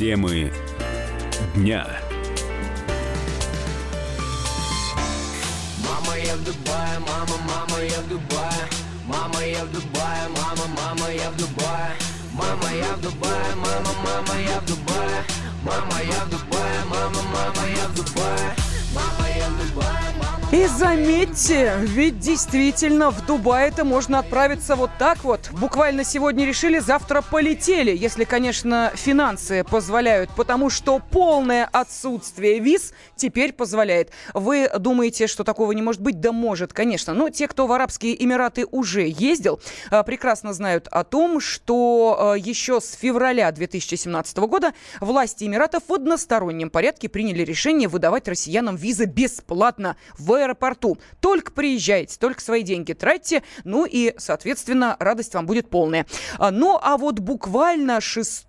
Темы дня. Мама, я в Дубае, мама, мама, я в Дубае. Мама, я в Дубае, мама, мама, я в Дубае. Мама, я в Дубае, мама, мама, я в Дубае. Мама, я в Дубае, мама, И заметьте, ведь действительно в Дубай это можно отправиться вот так вот. Буквально сегодня решили, завтра полетели, если, конечно, финансы позволяют, потому что полное отсутствие виз теперь позволяет. Вы думаете, что такого не может быть? Да может, конечно. Но те, кто в Арабские Эмираты уже ездил, а, прекрасно знают о том, что а, еще с февраля 2017 года власти Эмиратов в одностороннем порядке приняли решение выдавать россиянам визы бесплатно в аэропорту. Только приезжайте, только свои деньги тратьте, ну и, соответственно, радость вам будет полная. А, Ну, а вот буквально 6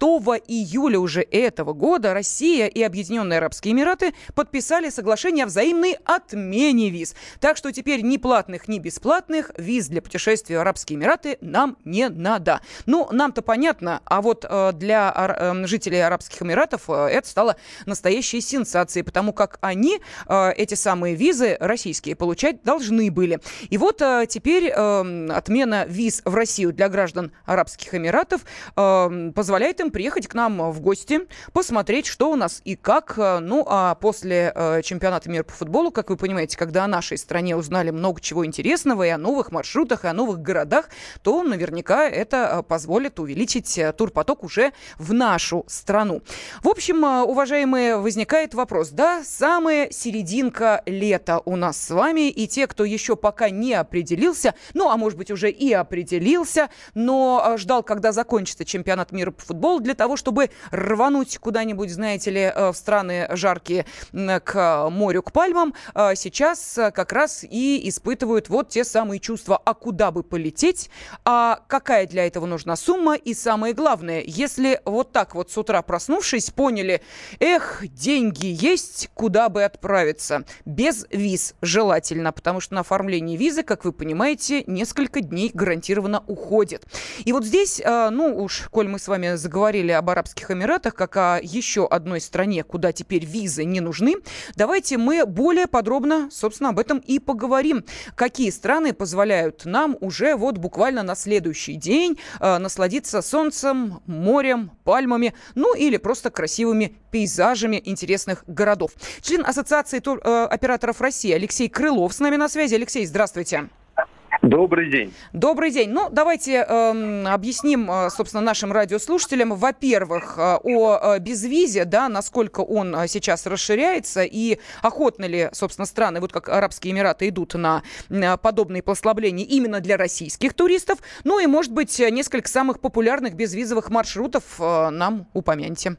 июля уже этого года Россия и Объединенные Арабские Эмираты подписали соглашение о взаимной отмене виз. Так что теперь ни платных, ни бесплатных виз для путешествия в Арабские Эмираты нам не надо. Ну, нам-то понятно, а вот э, для э, жителей Арабских Эмиратов э, это стало настоящей сенсацией, потому как они эти самые визы российские получать должны были. И вот э, теперь э, отмена виз в Россию для граждан Арабских Эмиратов э, позволяет им приехать к нам в гости, посмотреть, что у нас и как. Э, Ну, а после э, чемпионата мира по футболу, как вы понимаете, когда о нашей стране узнали много чего интересного и о новых маршрутах, и о новых городах, то наверняка это э, позволит увеличить турпоток уже в нашу страну. В общем, уважаемые, возникает вопрос, да, самая серединка лета у нас с вами, и те, кто еще пока не определился, ну, а может быть, уже и определился, но э, ждал, когда закончится чемпионат мира по футболу, для того, чтобы рвануть куда-нибудь, знаете ли, э, в страны жаркие к морю, к пальмам, э, сейчас э, как раз и испытывают вот те самые чувства, а куда бы полететь, а какая для этого нужна сумма, и самое главное, если вот так вот с утра проснувшись, поняли, эх, деньги есть, куда бы отправиться, без виз желательно, потому что на оформление визы, как вы понимаете, несколько дней гарантированно уходит. И вот здесь, э, ну уж, коль мы с вами заговорили об Арабских Эмиратах, как о еще одной стране, куда теперь визы не нужны, давайте мы более подробно, собственно, об этом и поговорим. Какие страны позволяют нам уже вот буквально на следующий день э, насладиться солнцем, морем, пальмами, ну или просто красивыми пейзажами интересных городов. Член Ассоциации тур- э, России Алексей Крылов с нами на связи. Алексей, здравствуйте. Добрый день. Добрый день. Ну, давайте эм, объясним, э, собственно, нашим радиослушателям, во-первых, э, о э, безвизе, да, насколько он э, сейчас расширяется и охотно ли, собственно, страны, вот как Арабские Эмираты, идут на подобные послабления именно для российских туристов. Ну и, может быть, несколько самых популярных безвизовых маршрутов нам упомяньте.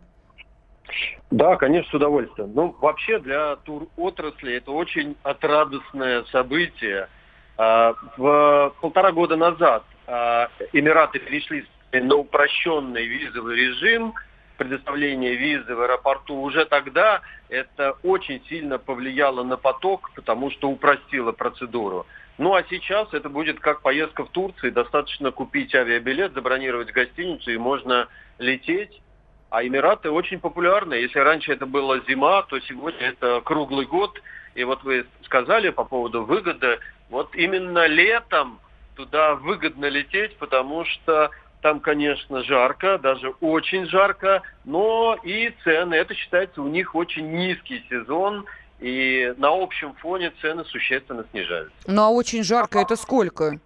Да, конечно, с удовольствием. Ну, вообще для тур-отрасли это очень отрадостное событие. А, В полтора года назад а, Эмираты перешли на упрощенный визовый режим предоставления визы в аэропорту. Уже тогда это очень сильно повлияло на поток, потому что упростило процедуру. Ну а сейчас это будет как поездка в Турции. Достаточно купить авиабилет, забронировать гостиницу и можно лететь. А Эмираты очень популярны. Если раньше это была зима, то сегодня это круглый год. И вот вы сказали по поводу выгоды. Вот именно летом туда выгодно лететь, потому что там, конечно, жарко, даже очень жарко, но и цены, это считается у них очень низкий сезон, и на общем фоне цены существенно снижаются. Ну, а очень жарко это сколько?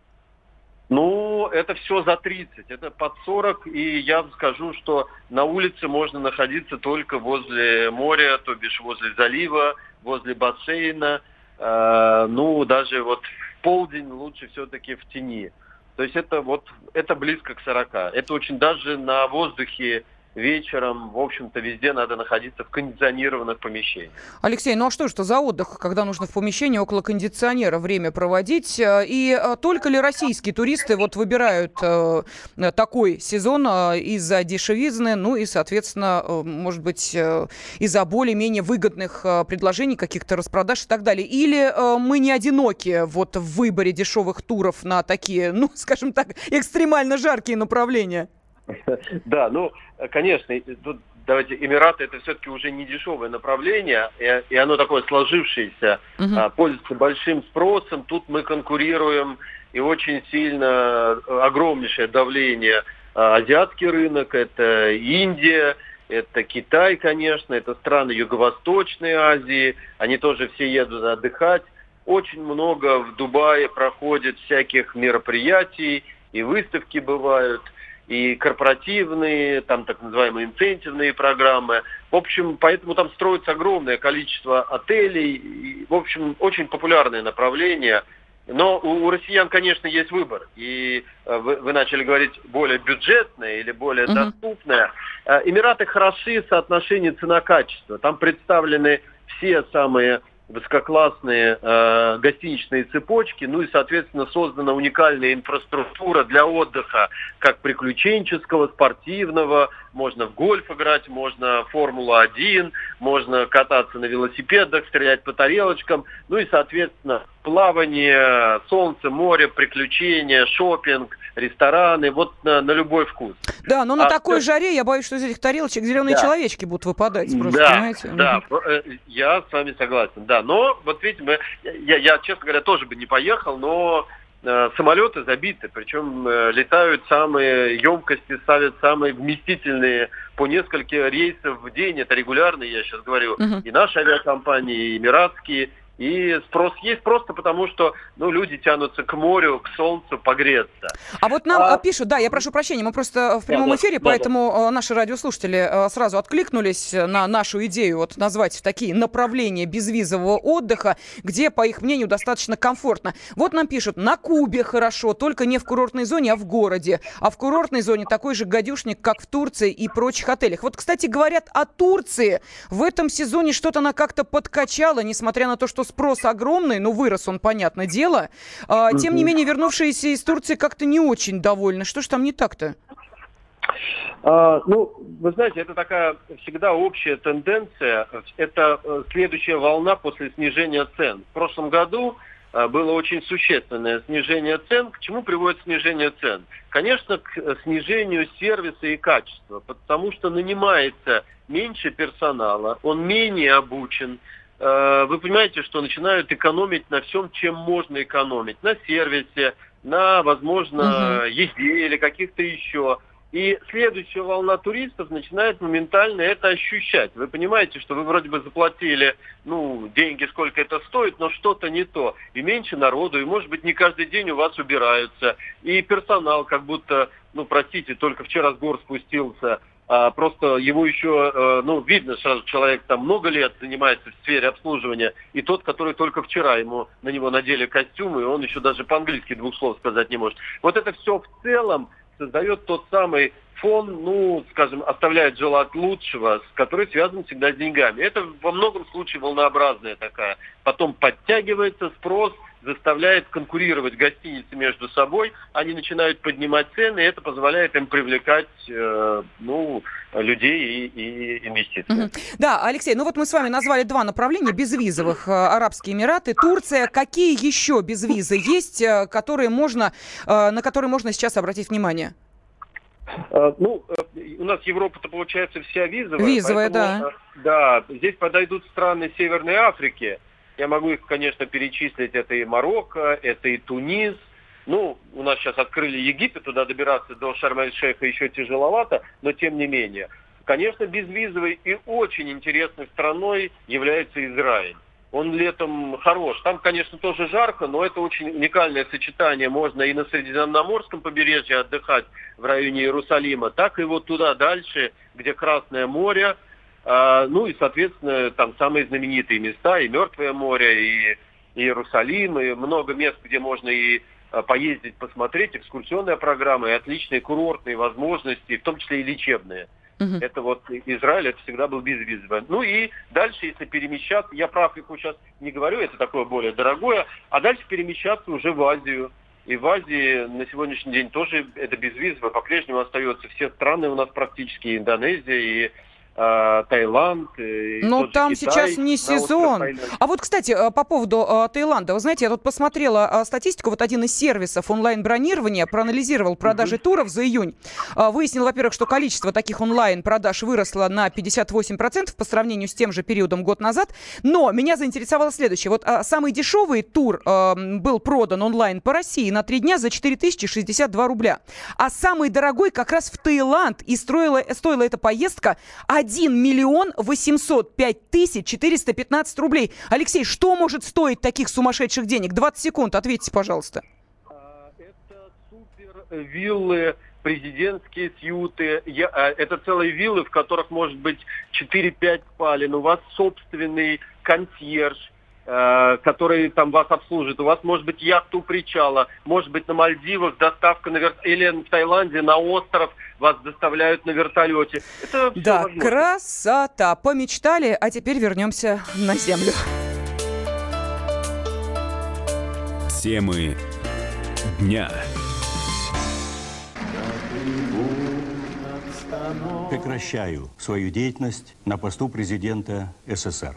Ну, это все за 30, это под 40, и я вам скажу, что на улице можно находиться только возле моря, то бишь возле залива, возле бассейна, Э, ну, даже вот в полдень лучше все-таки в тени. То есть это вот, это близко к 40. Это очень даже на воздухе вечером, в общем-то, везде надо находиться в кондиционированных помещениях. Алексей, ну а что ж это за отдых, когда нужно в помещении около кондиционера время проводить? Э, И э, только ли российские туристы вот выбирают э, такой сезон из-за дешевизны, ну и, соответственно, может быть, из-за более-менее выгодных предложений, каких-то распродаж и так далее? Или мы не одиноки вот в выборе дешевых туров на такие, ну, скажем так, экстремально жаркие направления? Да, ну, конечно, тут давайте, Эмираты это все-таки уже не дешевое направление, и, и оно такое сложившееся, угу. пользуется большим спросом. Тут мы конкурируем, и очень сильно огромнейшее давление. Азиатский рынок, это Индия, это Китай, конечно, это страны Юго-Восточной Азии, они тоже все едут отдыхать. Очень много в Дубае проходит всяких мероприятий, и выставки бывают, и корпоративные, там так называемые инцентивные программы. В общем, поэтому там строится огромное количество отелей. И, в общем, очень популярное направление. Но у, у россиян, конечно, есть выбор. И э, вы, вы начали говорить более бюджетное или более uh-huh. доступное. Э, Эмираты хороши в соотношении цена-качество. Там представлены все самые высококлассные э, гостиничные цепочки, ну и, соответственно, создана уникальная инфраструктура для отдыха, как приключенческого, спортивного, можно в гольф играть, можно Формула-1, можно кататься на велосипедах, стрелять по тарелочкам, ну и, соответственно, плавание, солнце, море, приключения, шопинг, рестораны, вот на, на любой вкус. Да, но на а, такой все... жаре я боюсь, что из этих тарелочек зеленые да. человечки будут выпадать просто, да, понимаете? Да, угу. я с вами согласен, да. Но вот видите, мы, я, я, честно говоря, тоже бы не поехал, но э, самолеты забиты, причем э, летают самые емкости, ставят самые вместительные по несколько рейсов в день, это регулярно, я сейчас говорю, угу. и наши авиакомпании, и эмиратские, и спрос есть просто потому, что ну, люди тянутся к морю, к солнцу погреться. А вот нам а... пишут, да, я прошу прощения, мы просто в прямом да, эфире, да, поэтому да. наши радиослушатели э, сразу откликнулись на нашу идею вот назвать такие направления безвизового отдыха, где, по их мнению, достаточно комфортно. Вот нам пишут, на Кубе хорошо, только не в курортной зоне, а в городе. А в курортной зоне такой же гадюшник, как в Турции и прочих отелях. Вот, кстати, говорят о Турции. В этом сезоне что-то она как-то подкачала, несмотря на то, что спрос огромный, ну, вырос он, понятное дело. А, тем не менее, вернувшиеся из Турции как-то не очень довольны. Что ж там не так-то? А, ну, вы знаете, это такая всегда общая тенденция. Это э, следующая волна после снижения цен. В прошлом году э, было очень существенное снижение цен. К чему приводит снижение цен? Конечно, к э, снижению сервиса и качества, потому что нанимается меньше персонала, он менее обучен, вы понимаете, что начинают экономить на всем, чем можно экономить. На сервисе, на, возможно, угу. езде или каких-то еще. И следующая волна туристов начинает моментально это ощущать. Вы понимаете, что вы вроде бы заплатили, ну, деньги, сколько это стоит, но что-то не то. И меньше народу, и, может быть, не каждый день у вас убираются. И персонал как будто, ну, простите, только вчера с гор спустился – а, просто его еще, э, ну, видно сразу, человек там много лет занимается в сфере обслуживания, и тот, который только вчера ему на него надели костюм, и он еще даже по-английски двух слов сказать не может. Вот это все в целом создает тот самый фон, ну, скажем, оставляет желать лучшего, с который связан всегда с деньгами. Это во многом случае волнообразная такая. Потом подтягивается спрос, заставляет конкурировать гостиницы между собой, они начинают поднимать цены, и это позволяет им привлекать э, ну, людей и, и инвестиции. Да, Алексей, ну вот мы с вами назвали два направления безвизовых. Э, Арабские Эмираты, Турция. Какие еще безвизы есть, э, которые можно, э, на которые можно сейчас обратить внимание? Ну, у нас Европа-то получается вся визовая. Визовая, поэтому, да. Да, здесь подойдут страны Северной Африки, я могу их, конечно, перечислить. Это и Марокко, это и Тунис. Ну, у нас сейчас открыли Египет, туда добираться до Шарм-эль-Шейха еще тяжеловато, но тем не менее. Конечно, безвизовой и очень интересной страной является Израиль. Он летом хорош. Там, конечно, тоже жарко, но это очень уникальное сочетание. Можно и на Средиземноморском побережье отдыхать в районе Иерусалима, так и вот туда дальше, где Красное море, а, ну и, соответственно, там самые знаменитые места, и Мертвое море, и Иерусалим, и много мест, где можно и а, поездить, посмотреть, экскурсионная программа, и отличные курортные возможности, в том числе и лечебные. Uh-huh. Это вот Израиль, это всегда был безвизовый. Ну и дальше, если перемещаться, я про Африку сейчас не говорю, это такое более дорогое, а дальше перемещаться уже в Азию. И в Азии на сегодняшний день тоже это безвизово, по-прежнему остается все страны у нас практически, Индонезия, и Таиланд. э, Ну, там Китай сейчас не сезон. А вот, кстати, э, по поводу э, Таиланда. Вы знаете, я тут посмотрела э, статистику. Вот один из сервисов онлайн-бронирования проанализировал продажи туров за июнь. Э, Выяснил, во-первых, что количество таких онлайн-продаж выросло на 58% по сравнению с тем же периодом год назад. Но меня заинтересовало следующее. Вот э, самый дешевый тур э, был продан онлайн по России на три дня за 4062 рубля. А самый дорогой как раз в Таиланд. И строила, стоила эта поездка 1 миллион 805 тысяч 415 рублей. Алексей, что может стоить таких сумасшедших денег? 20 секунд, ответьте, пожалуйста. А, Это супер виллы, президентские сьюты. Я- а, Это целые виллы, в которых может быть 4-5 спален. У вас собственный консьерж, который там вас обслужит. У вас может быть яхта у причала, может быть на Мальдивах доставка на вер... или в Таиланде на остров вас доставляют на вертолете. Это Да, возможно. красота. Помечтали, а теперь вернемся на землю. Темы дня. Прекращаю свою деятельность на посту президента СССР.